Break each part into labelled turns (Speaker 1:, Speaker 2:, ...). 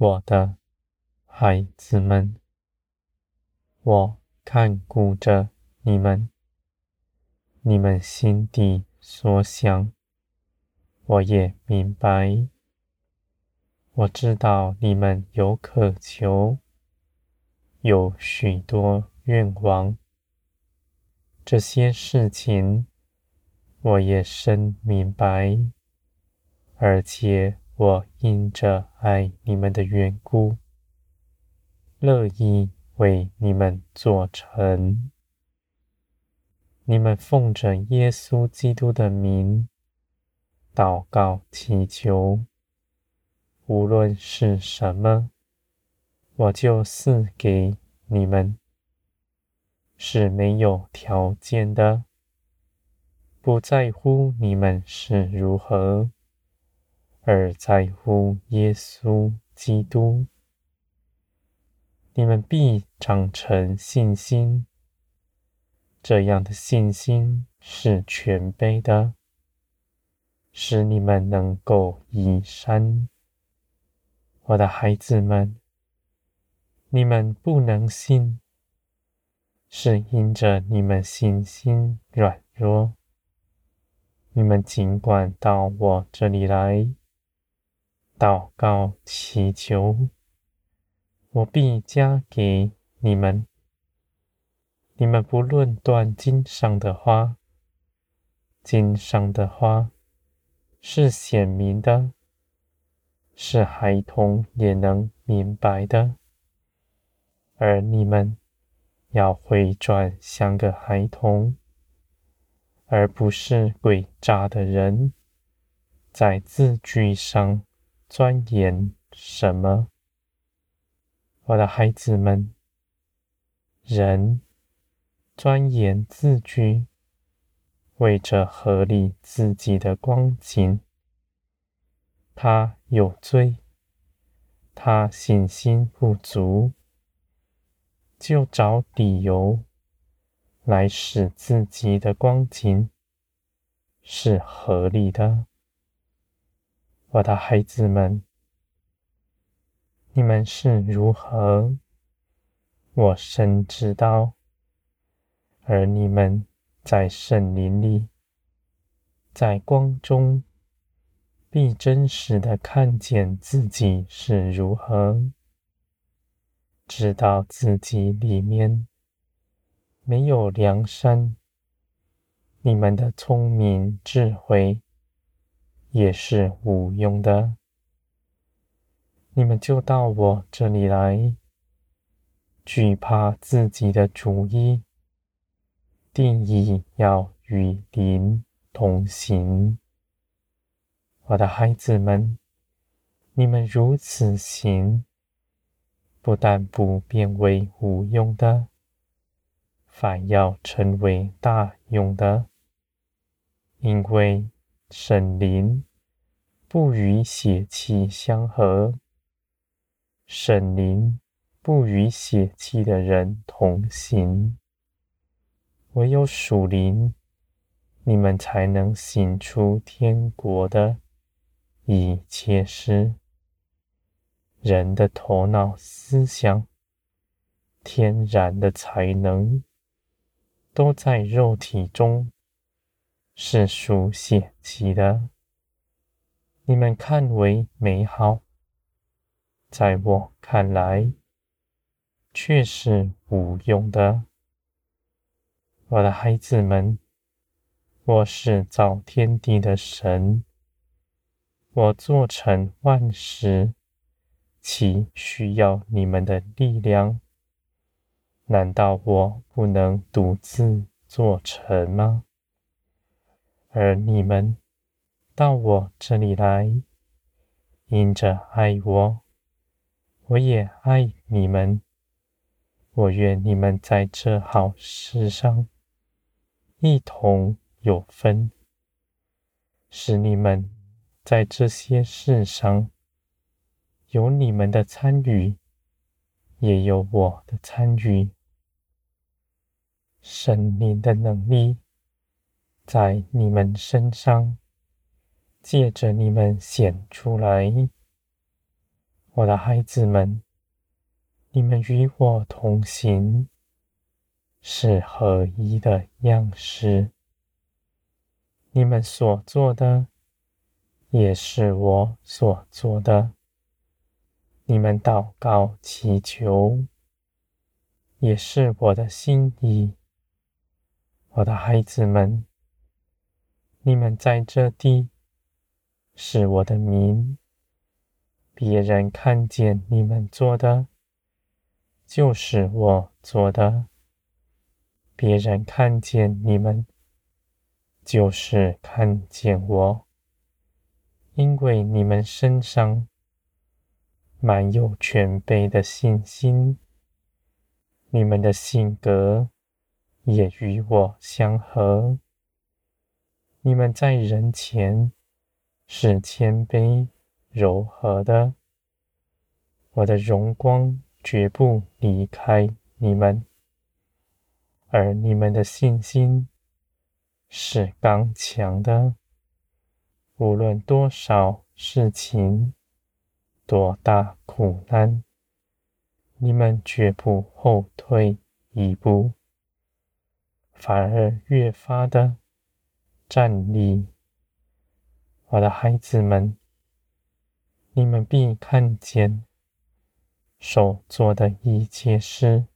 Speaker 1: 我的孩子们，我看顾着你们，你们心底所想，我也明白。我知道你们有渴求，有许多愿望，这些事情我也深明白，而且我因着爱你们的缘故，乐意为你们做成。你们奉着耶稣基督的名祷告祈求，无论是什么，我就赐给你们，是没有条件的，不在乎你们是如何，而在乎耶稣基督。你们必长成信心。这样的信心是全备的，使你们能够移山。我的孩子们，你们不能信，是因着你们信心软弱。你们尽管到我这里来，祷告祈求，我必加给你们。你们不论断经上的花，经上的花是显明的，是孩童也能明白的。而你们要回转像个孩童，而不是诡诈的人，在字句上钻研什么。我的孩子们，人。钻研自居，为着合理自己的光景，他有罪，他信心不足，就找理由来使自己的光景是合理的。我的孩子们，你们是如何？我深知道。而你们在圣灵里，在光中，必真实的看见自己是如何，知道自己里面没有良善，你们的聪明智慧也是无用的。你们就到我这里来，惧怕自己的主意。定意要与灵同行，我的孩子们，你们如此行，不但不变为无用的，反要成为大用的，因为神灵不与血气相合，圣灵不与血气的人同行。唯有属灵，你们才能行出天国的一切事。人的头脑思想、天然的才能，都在肉体中，是属血气的。你们看为美好，在我看来，却是无用的。我的孩子们，我是造天地的神，我做成万事，岂需要你们的力量？难道我不能独自做成吗？而你们到我这里来，因着爱我，我也爱你们。我愿你们在这好事上。一同有分，使你们在这些事上有你们的参与，也有我的参与。神灵的能力在你们身上，借着你们显出来。我的孩子们，你们与我同行，是合一的样式。你们所做的，也是我所做的。你们祷告祈求，也是我的心意。我的孩子们，你们在这地，是我的名。别人看见你们做的，就是我做的。别人看见你们。就是看见我，因为你们身上满有全备的信心，你们的性格也与我相合。你们在人前是谦卑柔和的，我的荣光绝不离开你们，而你们的信心。是刚强的，无论多少事情，多大苦难，你们绝不后退一步，反而越发的站立。我的孩子们，你们必看见手做的一切事，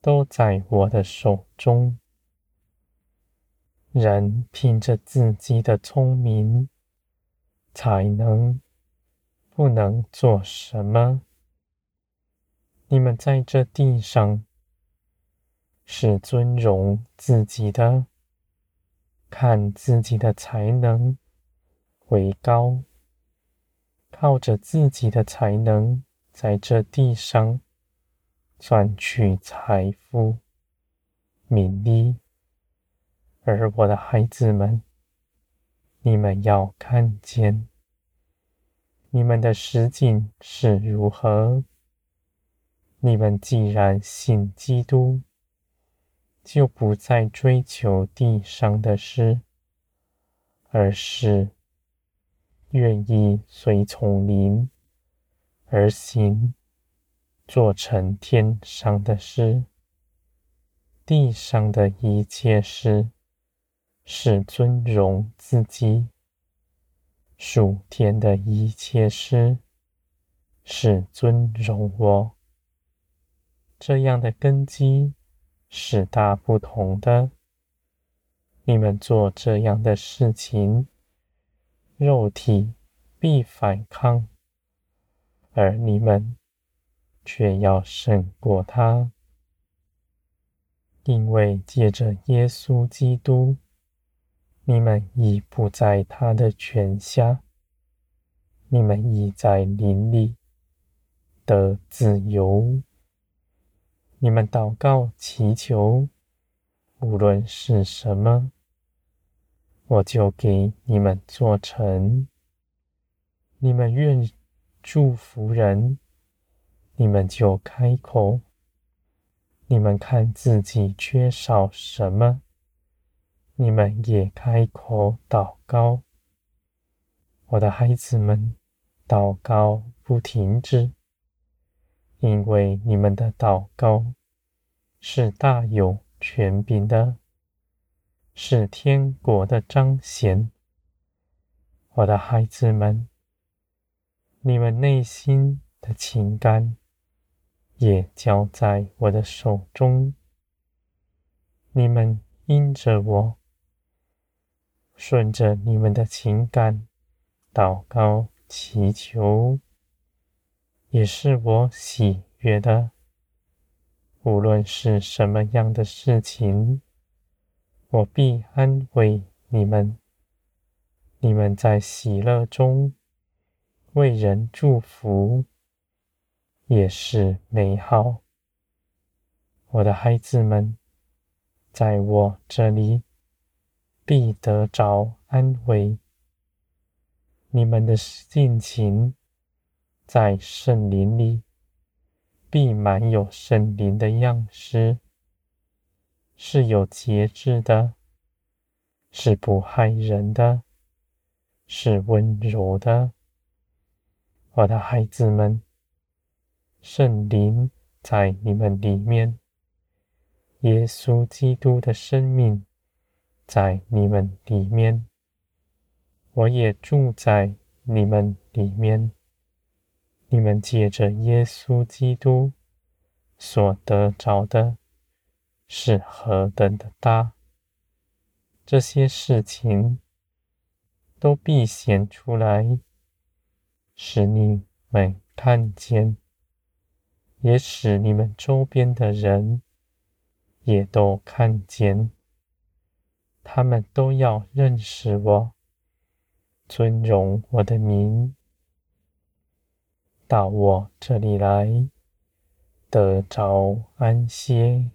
Speaker 1: 都在我的手中。人凭着自己的聪明才能，不能做什么。你们在这地上是尊荣自己的，看自己的才能为高，靠着自己的才能在这地上赚取财富、名利。而我的孩子们，你们要看见，你们的实境是如何。你们既然信基督，就不再追求地上的事，而是愿意随从灵而行，做成天上的事。地上的一切事。是尊荣自己，属天的一切事是尊荣我。这样的根基是大不同的。你们做这样的事情，肉体必反抗，而你们却要胜过他，因为借着耶稣基督。你们已不在他的权下，你们已在灵里得自由。你们祷告祈求，无论是什么，我就给你们做成。你们愿祝福人，你们就开口。你们看自己缺少什么？你们也开口祷告，我的孩子们，祷告不停止，因为你们的祷告是大有权柄的，是天国的彰显。我的孩子们，你们内心的情感也交在我的手中，你们因着我。顺着你们的情感，祷告祈求，也是我喜悦的。无论是什么样的事情，我必安慰你们。你们在喜乐中为人祝福，也是美好。我的孩子们，在我这里。必得着安慰。你们的性情在圣林里，必满有圣林的样式，是有节制的，是不害人的，是温柔的。我的孩子们，圣灵在你们里面，耶稣基督的生命在你们里面，我也住在你们里面。你们借着耶稣基督所得着的，是何等的大！这些事情都必显出来。使你们看见，也使你们周边的人也都看见，他们都要认识我，尊荣我的名，到我这里来得着安歇。